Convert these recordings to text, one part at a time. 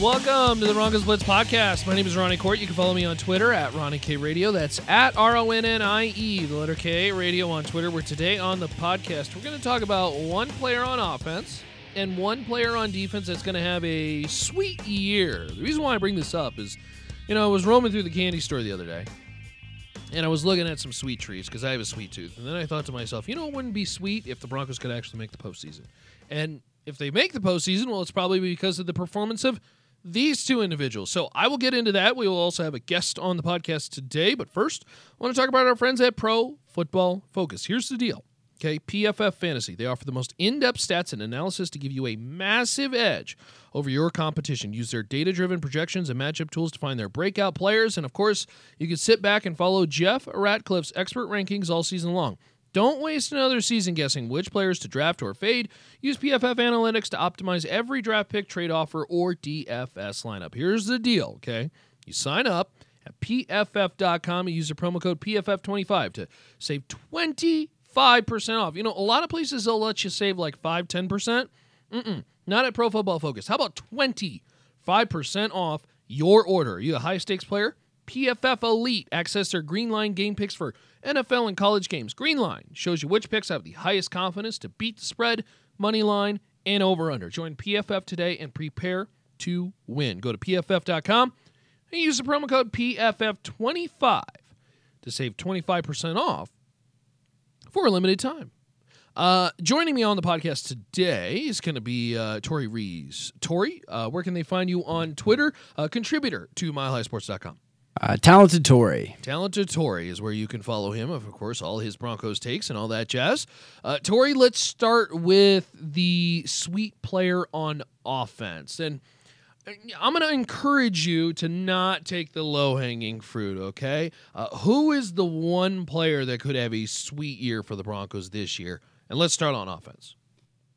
Welcome to the Broncos Blitz podcast. My name is Ronnie Kohrt. You can follow me on Twitter at Ronnie K Radio. That's at R O N N I E, the letter K Radio on Twitter. Where today on the podcast, we're going to talk about one player on offense and one player on defense that's going to have a sweet year. The reason why I bring this up is, you know, I was roaming through the candy store the other day and I was looking at some sweet treats because I have a sweet tooth. And then I thought to myself, you know, it wouldn't be sweet if the Broncos could actually make the postseason. And if they make the postseason, well, it's probably because of the performance of these two individuals. So I will get into that. We will also have a guest on the podcast today. But first, I want to talk about our friends at Pro Football Focus. Here's the deal. Okay, PFF Fantasy. They offer the most in depth stats and analysis to give you a massive edge over your competition. Use their data driven projections and matchup tools to find their breakout players. And of course, you can sit back and follow Jeff Ratcliffe's expert rankings all season long. Don't waste another season guessing which players to draft or fade. Use PFF Analytics to optimize every draft pick, trade offer, or DFS lineup. Here's the deal, okay? You sign up at pff.com and use the promo code PFF25 to save 25% off. You know, a lot of places they'll let you save like 5 10%. Mm-mm, not at Pro Football Focus. How about 25% off your order? Are you a high stakes player? PFF Elite access their Green Line game picks for NFL and college games. Green Line shows you which picks have the highest confidence to beat the spread, money line, and over under. Join PFF today and prepare to win. Go to pff.com and use the promo code PFF25 to save 25% off for a limited time. Uh, joining me on the podcast today is going to be uh, Torry Rees. Torry, uh, where can they find you on Twitter? Uh, contributor to milehighsports.com. Uh, talented Torry. Talented Torry is where you can follow him. Of course, all his Broncos takes and all that jazz. Uh, Torry, let's start with the sweet player on offense. And uh, I'm going to encourage you to not take the low hanging fruit, okay? Uh, who is the one player that could have a sweet year for the Broncos this year? And let's start on offense.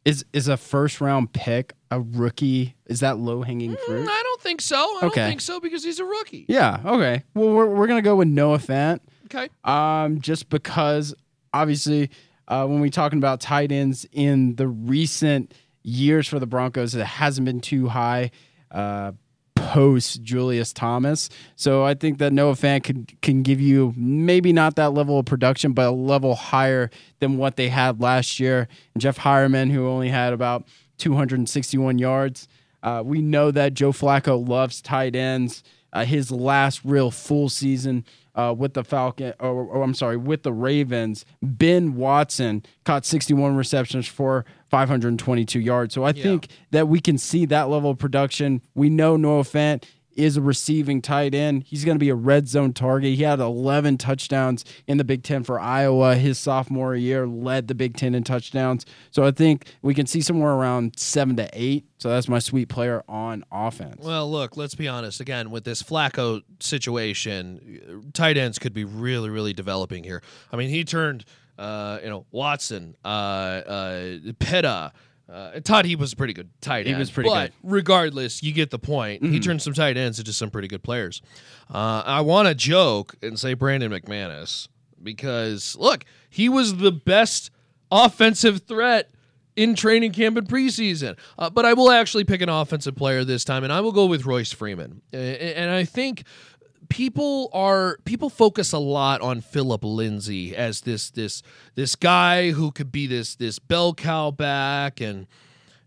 Is is a first round pick a rookie? Is that low hanging fruit? Mm, I don't think so. I Okay. don't think so because he's a rookie. yeah. Okay. Well, we're we're gonna go with Noah Fant. Okay. Um, just because obviously, uh, when we're talking about tight ends in the recent years for the Broncos, it hasn't been too high. Uh, post Julius Thomas, so I think that Noah Fant can can give you maybe not that level of production, but a level higher than what they had last year. And Jeff Heuerman, who only had about 261 yards. Uh, we know that Joe Flacco loves tight ends. Uh, his last real full season uh, with the Falcon, or, or I'm sorry, with the Ravens, Ben Watson caught 61 receptions for 522 yards. So I think that we can see that level of production. We know Noah Fant is a receiving tight end. He's going to be a red zone target. He had 11 touchdowns in the Big Ten for Iowa his sophomore year, led the Big Ten in touchdowns. So I think we can see somewhere around seven to eight. So that's my sweet player on offense. Well, look, let's be honest. Again, with this Flacco situation, tight ends could be really, really developing here. I mean, he turned, uh, you know, Watson, uh, uh, Pitta. Uh, Todd he was a pretty good tight end. He was pretty but good. regardless, you get the point. He turned some tight ends into some pretty good players. Uh, I want to joke and say Brandon McManus because look, he was the best offensive threat in training camp and preseason. Uh, but I will actually pick an offensive player this time, and I will go with Royce Freeman. And I think people are people focus a lot on Philip Lindsay as this this this guy who could be this this bell cow back and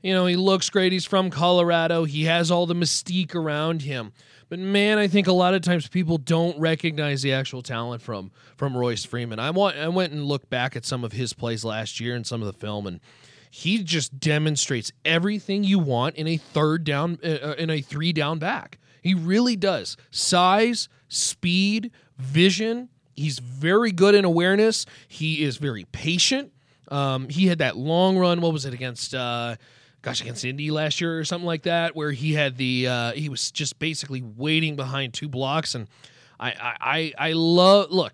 you know he looks great he's from Colorado he has all the mystique around him But man, I think a lot of times people don't recognize the actual talent from from Royce Freeman. I want I went and looked back at some of his plays last year and some of the film, and he just demonstrates everything you want in a third down uh, uh in a three down back. He really does. Size, speed, vision. He's very good in awareness. He is very patient. Um, he had that long run. What was it against? Uh, gosh, against Indy last year or something like that, where he had the uh, he was just basically waiting behind two blocks. And I I I love look.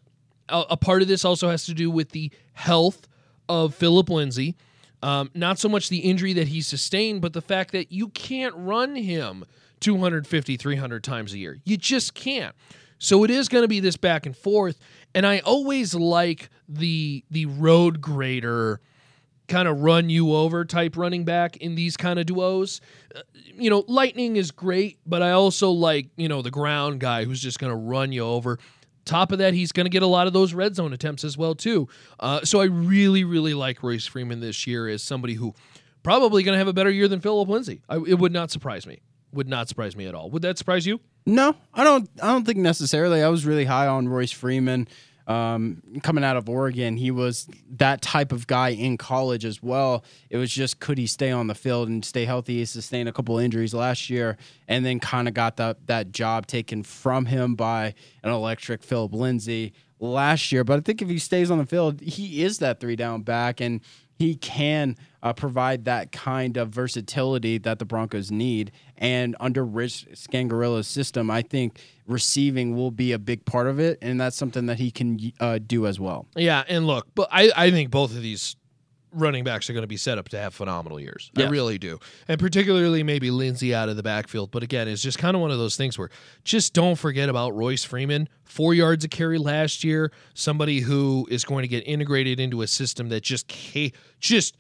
A, a part of this also has to do with the health of Philip Lindsay. Um, not so much the injury that he sustained, but the fact that you can't run him 250, 300 times a year. You just can't. So it is going to be this back and forth. And I always like the the road grader kind of run you over type running back in these kind of duos. Uh, you know, Lightning is great, but I also like, you know, the ground guy who's just going to run you over. Top of that, he's going to get a lot of those red zone attempts as well too. Uh, so I really, really like Royce Freeman this year as somebody who probably going to have a better year than Philip Lindsay. I, it would not surprise me. Would not surprise me at all. Would that surprise you? No, I don't. I don't think necessarily. I was really high on Royce Freeman um, coming out of Oregon. He was that type of guy in college as well. It was just could he stay on the field and stay healthy? He sustained a couple injuries last year, and then kind of got that that job taken from him by an electric Philip Lindsay last year. But I think if he stays on the field, he is that three down back and he can uh, provide that kind of versatility that the Broncos need. And under Rich Scangarello's system, I think receiving will be a big part of it, and that's something that he can uh, do as well. Yeah, and look, but I, I think both of these running backs are going to be set up to have phenomenal years. Yes. I really do. And particularly maybe Lindsay out of the backfield. But again, it's just kind of one of those things where just don't forget about Royce Freeman. Four yards of carry last year. Somebody who is going to get integrated into a system that just just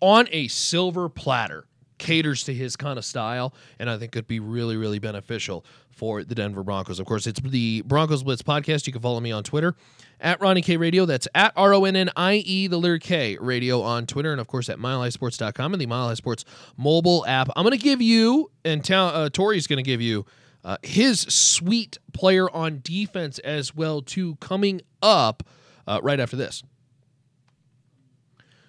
on a silver platter caters to his kind of style, and I think could be really, really beneficial for the Denver Broncos. Of course, it's the Broncos Blitz podcast. You can follow me on Twitter at Ronnie K Radio. That's at R O N N I E, the letter K radio on Twitter, and of course at milehighsports.com and the Mile High Sports mobile app. I'm going to give you, and ta- uh, Torry's going to give you uh, his sweet player on defense as well too coming up uh, right after this.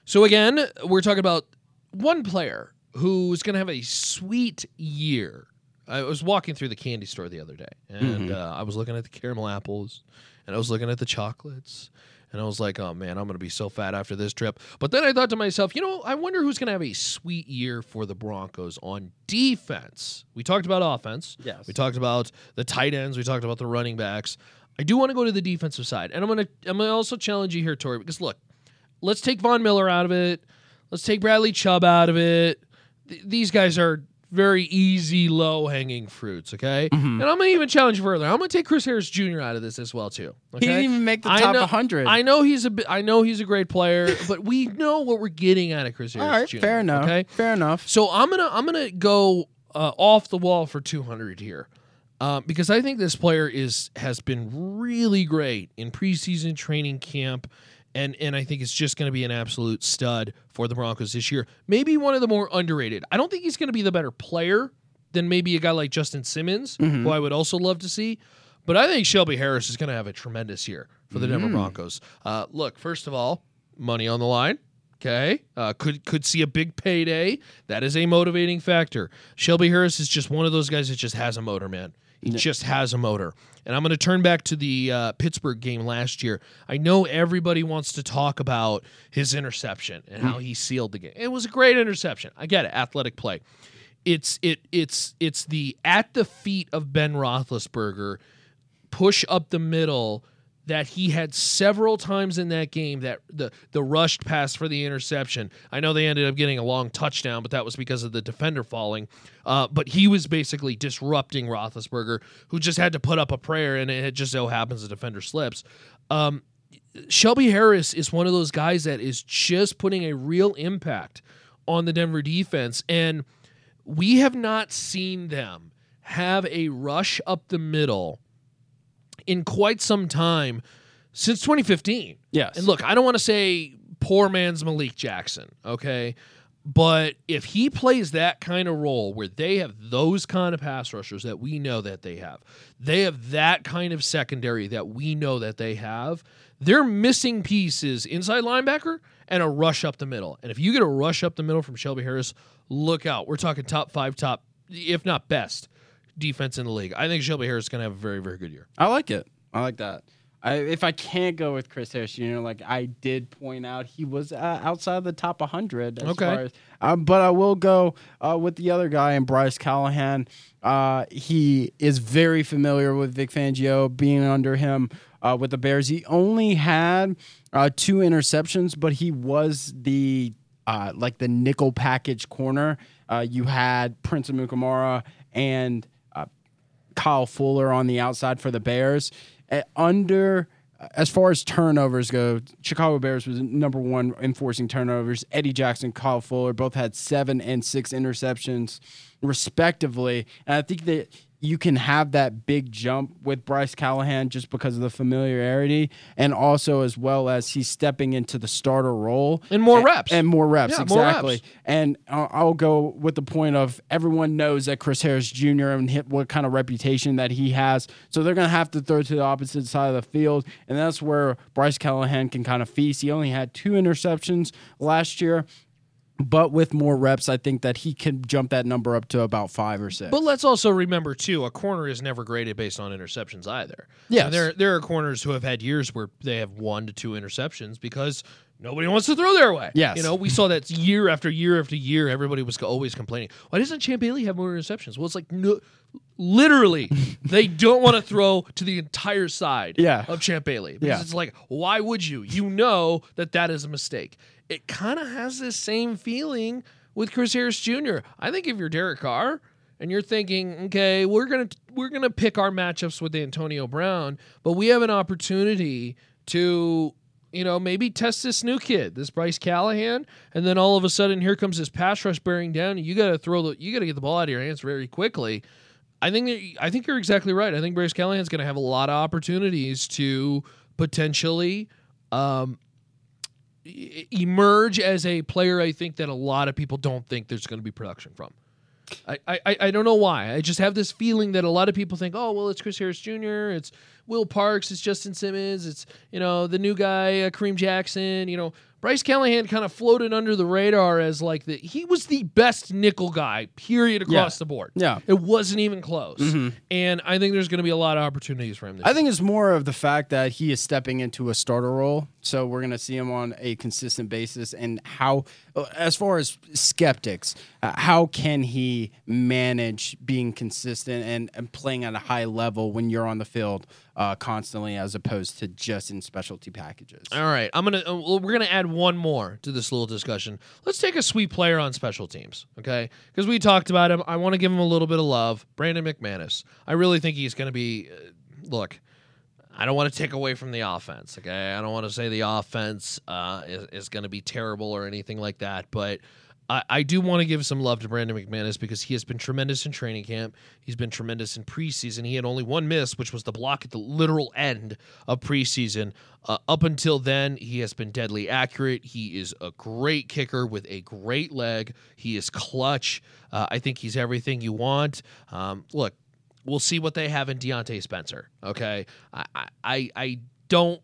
So again, we're talking about one player who's going to have a sweet year. I was walking through the candy store the other day, and mm-hmm. uh, I was looking at the caramel apples, and I was looking at the chocolates, and I was like, "Oh man, I'm going to be so fat after this trip." But then I thought to myself, you know, I wonder who's going to have a sweet year for the Broncos on defense. We talked about offense. Yes. We talked about the tight ends. We talked about the running backs. I do want to go to the defensive side, and I'm going to I'm going to also challenge you here, Torry, because look, let's take Von Miller out of it. Let's take Bradley Chubb out of it. Th- these guys are very easy, low hanging fruits. Okay, mm-hmm. and I'm gonna even challenge further. I'm gonna take Chris Harris Jr. out of this as well too. Okay? He didn't even make the top 100. I know he's a. I know he's a great player, but we know what we're getting out of Chris Harris All right, Jr. Fair enough. Okay, fair enough. So I'm gonna I'm gonna go uh, off the wall for 200 here. Uh, because I think this player is has been really great in preseason training camp and and I think it's just going to be an absolute stud for the Broncos this year. Maybe one of the more underrated. I don't think he's going to be the better player than maybe a guy like Justin Simmons, mm-hmm. who I would also love to see. But I think Shelby Harris is going to have a tremendous year for the mm-hmm. Denver Broncos. Uh, look, first of all, money on the line. Okay, uh, could could see a big payday. That is a motivating factor. Shelby Harris is just one of those guys that just has a motor, man. He just has a motor. And I'm going to turn back to the uh, Pittsburgh game last year. I know everybody wants to talk about his interception and how he sealed the game. It was a great interception. I get it, athletic play. It's it it's it's the at the feet of Ben Roethlisberger, push up the middle that he had several times in that game that the the rushed pass for the interception. I know they ended up getting a long touchdown, but that was because of the defender falling. Uh, but he was basically disrupting Roethlisberger, who just had to put up a prayer, and it just so happens the defender slips. Um, Shelby Harris is one of those guys that is just putting a real impact on the Denver defense, and we have not seen them have a rush up the middle in quite some time since 2015. Yes. And look, I don't want to say poor man's Malik Jackson, okay? But if he plays that kind of role where they have those kind of pass rushers that we know that they have, they have that kind of secondary that we know that they have, they're missing pieces inside linebacker and a rush up the middle. And if you get a rush up the middle from Shelby Harris, look out. We're talking top five, top, if not best, defense in the league. I think Shelby Harris is going to have a very, very good year. I like it. I like that. I, if I can't go with Chris Harris you know, like I did point out, he was uh, outside the top 100. As Okay. Far as, um, but I will go uh, with the other guy, and Bryce Callahan. Uh, he is very familiar with Vic Fangio, being under him uh, with the Bears. He only had uh, two interceptions, but he was the uh, like the nickel package corner. Uh, you had Prince Amukamara and uh, Kyle Fuller on the outside for the Bears. Uh, under as far as turnovers go, Chicago Bears was number one enforcing turnovers. Eddie Jackson, Kyle Fuller both had seven and six interceptions, respectively. And I think that you can have that big jump with Bryce Callahan just because of the familiarity, and also as well as he's stepping into the starter role And more A- reps. and more reps Yeah, more exactly. reps. And I'll, I'll go with the point of everyone knows that Chris Harris Jr. and hit what kind of reputation that he has. So they're going to have to throw to the opposite side of the field. And that's where Bryce Callahan can kind of feast. He only had two interceptions last year. But with more reps, I think that he can jump that number up to about five or six. But let's also remember too, a corner is never graded based on interceptions either. Yeah, there there are corners who have had years where they have one to two interceptions because nobody wants to throw their way. Yes. You know, we saw that year after year after year. Everybody was always complaining. Why doesn't Champ Bailey have more interceptions? Well, it's like no, literally they don't want to throw to the entire side Yeah. of Champ Bailey because Yeah. it's like why would you? You know that that is a mistake. It kind of has this same feeling with Chris Harris Jr. I think if you're Derek Carr and you're thinking, okay, we're gonna we're gonna pick our matchups with Antonio Brown, but we have an opportunity to you know maybe test this new kid, this Bryce Callahan, and then all of a sudden here comes this pass rush bearing down. And you got to throw the you got to get the ball out of your hands very quickly. I think I think you're exactly right. I think Bryce Callahan's to have a lot of opportunities to potentially um, emerge as a player. I think that a lot of people don't think there's going to be production from. I, I, I don't know why. I just have this feeling that a lot of people think, oh, well, it's Chris Harris Jr., it's Will Parks, it's Justin Simmons, it's, you know, the new guy, uh, Kareem Jackson. You know, Bryce Callahan kind of floated under the radar as like the, he was the best nickel guy, period, across Yeah. the board. Yeah. It wasn't even close. And I think there's going to be a lot of opportunities for him I think it's more of the fact that he is stepping into a starter role. So we're going to see him on a consistent basis. And how, as far as skeptics, uh, how can he manage being consistent and, and playing at a high level when you're on the field uh, constantly as opposed to just in specialty packages? All right, I'm gonna uh, we're gonna add one more to this little discussion. Let's take a sweet player on special teams, okay? Because we talked about him. I want to give him a little bit of love. Brandon McManus. I really think he's gonna be. Uh, look, I don't want to take away from the offense, okay? I don't want to say the offense uh, is, is going to be terrible or anything like that, but I, do want to give some love to Brandon McManus because he has been tremendous in training camp. He's been tremendous in preseason. He had only one miss, which was the block at the literal end of preseason. Uh, up until then, he has been deadly accurate. He is a great kicker with a great leg. He is clutch. Uh, I think he's everything you want. Um, look, we'll see what they have in Diontae Spencer. Okay, I I- I, don't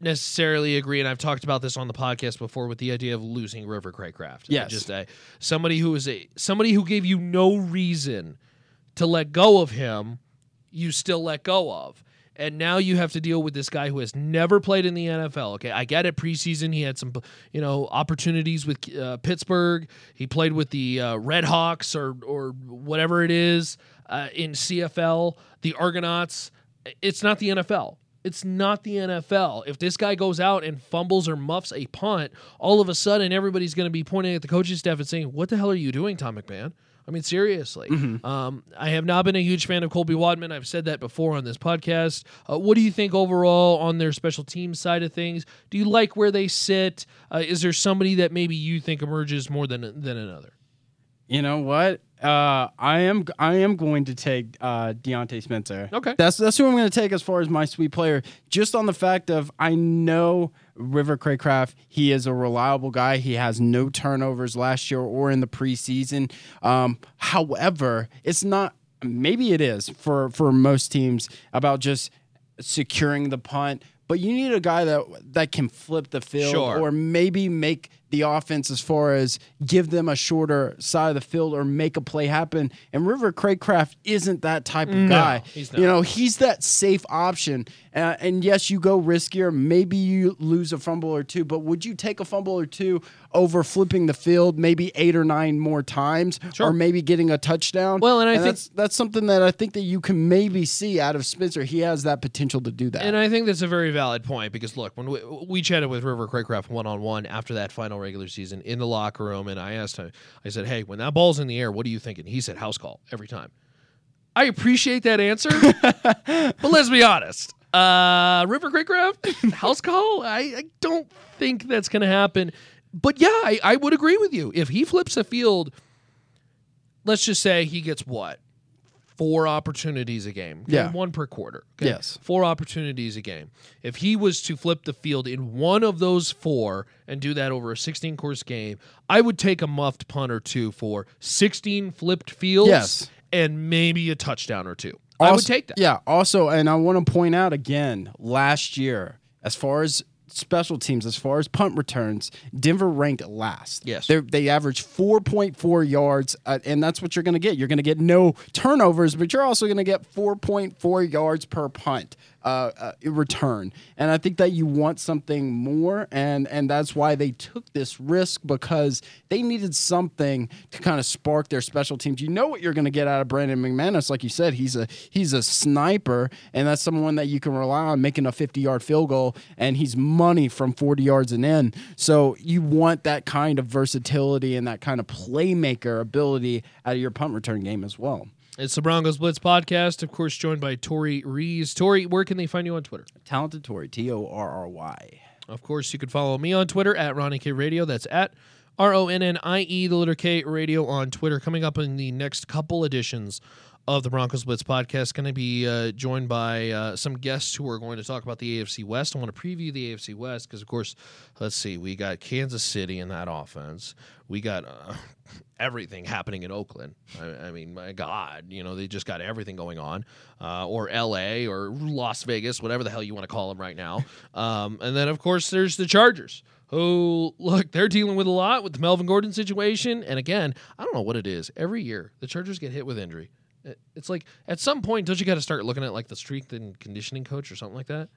necessarily agree, and I've talked about this on the podcast before with the idea of losing River Cracraft. Yes. just a somebody who is a somebody who gave you no reason to let go of him, you still let go of. And now you have to deal with this guy who has never played in the NFL. Okay, I get it. Preseason, he had some, you know, opportunities with uh, Pittsburgh. He played with the uh, Red Hawks or or whatever it is uh, in CFL, the Argonauts. It's not the NFL. It's not the NFL. If this guy goes out and fumbles or muffs a punt, all of a sudden everybody's going to be pointing at the coaching staff and saying, "What the hell are you doing, Tom McMahon?" I mean, seriously. Um, I have not been a huge fan of Colby Wadman. I've said that before on this podcast. Uh, what do you think overall on their special team side of things? Do you like where they sit? Uh, is there somebody that maybe you think emerges more than than another? You know what? Uh, I am I am going to take uh, Diontae Spencer. Okay. that's that's who I'm going to take as far as my sweet player. Just on the fact of I know River Cracraft, he is a reliable guy. He has no turnovers last year or in the preseason. Um, however, it's not. Maybe it is for for most teams about just securing the punt. But you need a guy that that can flip the field Sure. or maybe make the offense as far as give them a shorter side of the field or make a play happen. And River Cracraft isn't that type of guy. he's You know, he's that safe option. Uh, and yes, you go riskier. Maybe you lose a fumble or two, but would you take a fumble or two over flipping the field maybe eight or nine more times, Sure. or maybe getting a touchdown? Well, and I think- that's that's something that I think that you can maybe see out of Spencer. He has that potential to do that. And I think that's a very valid point because look, when we, we chatted with River Cracraft one on one after that final regular season in the locker room, and I asked him, I said, "Hey, when that ball's in the air, what are you thinking?" He said, "House call every time." I appreciate that answer, but let's be honest. Uh, River Cracraft house call. I, I don't think that's going to happen. But yeah, I, I would agree with you. If he flips a field, let's just say he gets what four opportunities a game. Okay, Yeah. one per quarter. okay? Yes. four opportunities a game. If he was to flip the field in one of those four and do that over a 16 course game, I would take a muffed punt or two for 16 flipped fields Yes. and maybe a touchdown or two. I would take that. Yeah. Also, and I want to point out again, last year, as far as special teams, as far as punt returns, Denver ranked last. Yes. They're, they averaged 4.4 yards, uh, and that's what you're going to get. You're going to get no turnovers, but you're also going to get 4.4 yards per punt. Uh, uh, return, and I think that you want something more, and and that's why they took this risk because they needed something to kind of spark their special teams. You know what you're going to get out of Brandon McManus, like you said, he's a he's a sniper, and that's someone that you can rely on making a 50 yard field goal, and he's money from 40 yards and in. So you want that kind of versatility and that kind of playmaker ability out of your punt return game as well. It's the Broncos Blitz podcast, of course, joined by Torry Rees. Torry, where can they find you on Twitter? Talented Torry, T O R R Y. Of course, you can follow me on Twitter at Ronnie K Radio. That's at R O N N I E, the letter K Radio on Twitter. Coming up in the next couple editions of the Broncos Blitz podcast, going to be uh, joined by uh, some guests who are going to talk about the AFC West. I want to preview the AFC West because, of course, let's see, we got Kansas City in that offense. We got uh, everything happening in Oakland. I, I mean, my God, you know, they just got everything going on, uh, or LA or Las Vegas, whatever the hell you want to call them right now. Um, and then, of course, there's the Chargers, who, look, they're dealing with a lot with the Melvin Gordon situation. And again, I don't know what it is. Every year, the Chargers get hit with injury. It- It's like at some point, don't you got to start looking at like the strength and conditioning coach or something like that?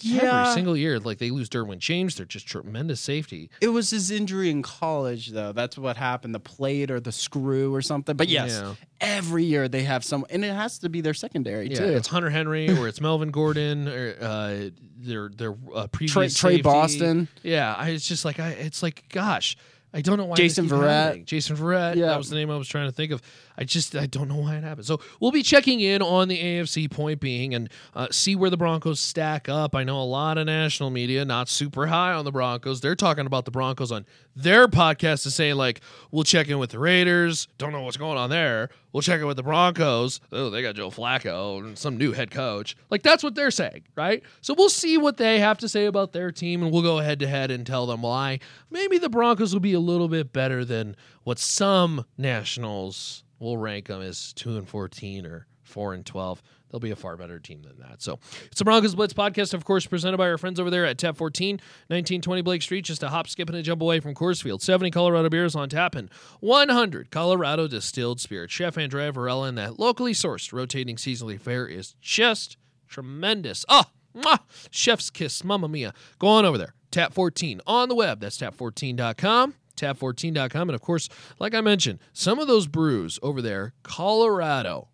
Yeah. Every single year, like they lose Derwin James, they're just tremendous safety. It was his injury in college, though. That's what happened. The plate or the screw or something. But yes, Yeah. every year they have some, and it has to be their secondary Yeah, too. it's Hunter Henry or it's Melvin Gordon or uh, their their uh, previous Trey, Trey. Boston. Yeah, I, it's just like I, it's like gosh, I don't know why. Jason Verrett. Jason Verrett. Yeah. that was the name I was trying to think of. I just I don't know why it happened. So we'll be checking in on the AFC point being and uh, see where the Broncos stack up. I know a lot of national media not super high on the Broncos. They're talking about the Broncos on their podcast to say like we'll check in with the Raiders. Don't know what's going on there. We'll check it with the Broncos. Oh, they got Joe Flacco and some new head coach. Like that's what they're saying, right? So we'll see what they have to say about their team, and we'll go head to head and tell them why. Maybe the Broncos will be a little bit better than what some nationals will rank them as two and fourteen or four and twelve. They'll be a far better team than that. So it's the Broncos Blitz podcast, of course, presented by our friends over there at Tap 14, 1920 Blake Street, just a hop, skip, and a jump away from Coors Field. 70 Colorado beers on tap and 100 Colorado distilled spirit. Chef Andrea Varela and that locally sourced rotating seasonally fare is just tremendous. Oh, mwah, chef's kiss, mamma mia. Go on over there. Tap 14 on the web. That's tap14.com. Tap14.com. And of course, like I mentioned, some of those brews over there, Colorado,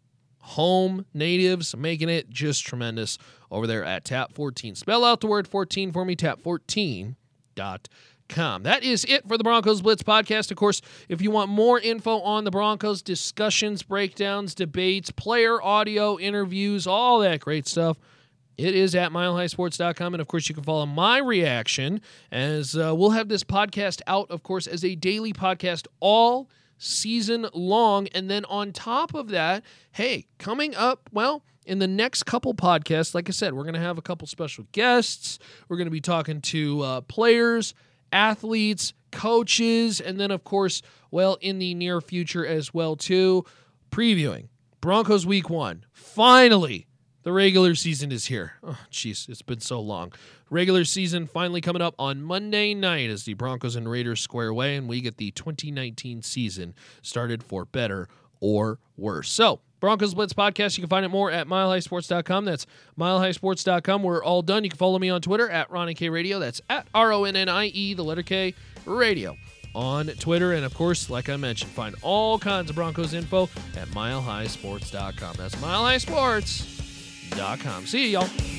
home natives making it just tremendous over there at Tap 14. Spell out the word 14 for me, tap14.com. That is it for the Broncos Blitz podcast. Of course, if you want more info on the Broncos, discussions, breakdowns, debates, player audio, interviews, all that great stuff, it is at milehighsports.com. And of course, you can follow my reaction as uh, we'll have this podcast out, of course, as a daily podcast all season long. And then on top of that, hey, coming up, well, in the next couple podcasts, like I said, we're going to have a couple special guests. We're going to be talking to uh, players, athletes, coaches, and then, of course, well, in the near future as well, too, previewing Broncos week one. Finally, the regular season is here. Oh, jeez, it's been so long. Regular season finally coming up on Monday night as the Broncos and Raiders square away, and we get the 2019 season started for better or worse. So, Broncos Blitz podcast. You can find it more at milehighsports.com. That's milehighsports.com. We're all done. You can follow me on Twitter at Ronnie K Radio. That's at R O N N I E, the letter K Radio on Twitter. And of course, like I mentioned, find all kinds of Broncos info at milehighsports.com. That's See you, y'all.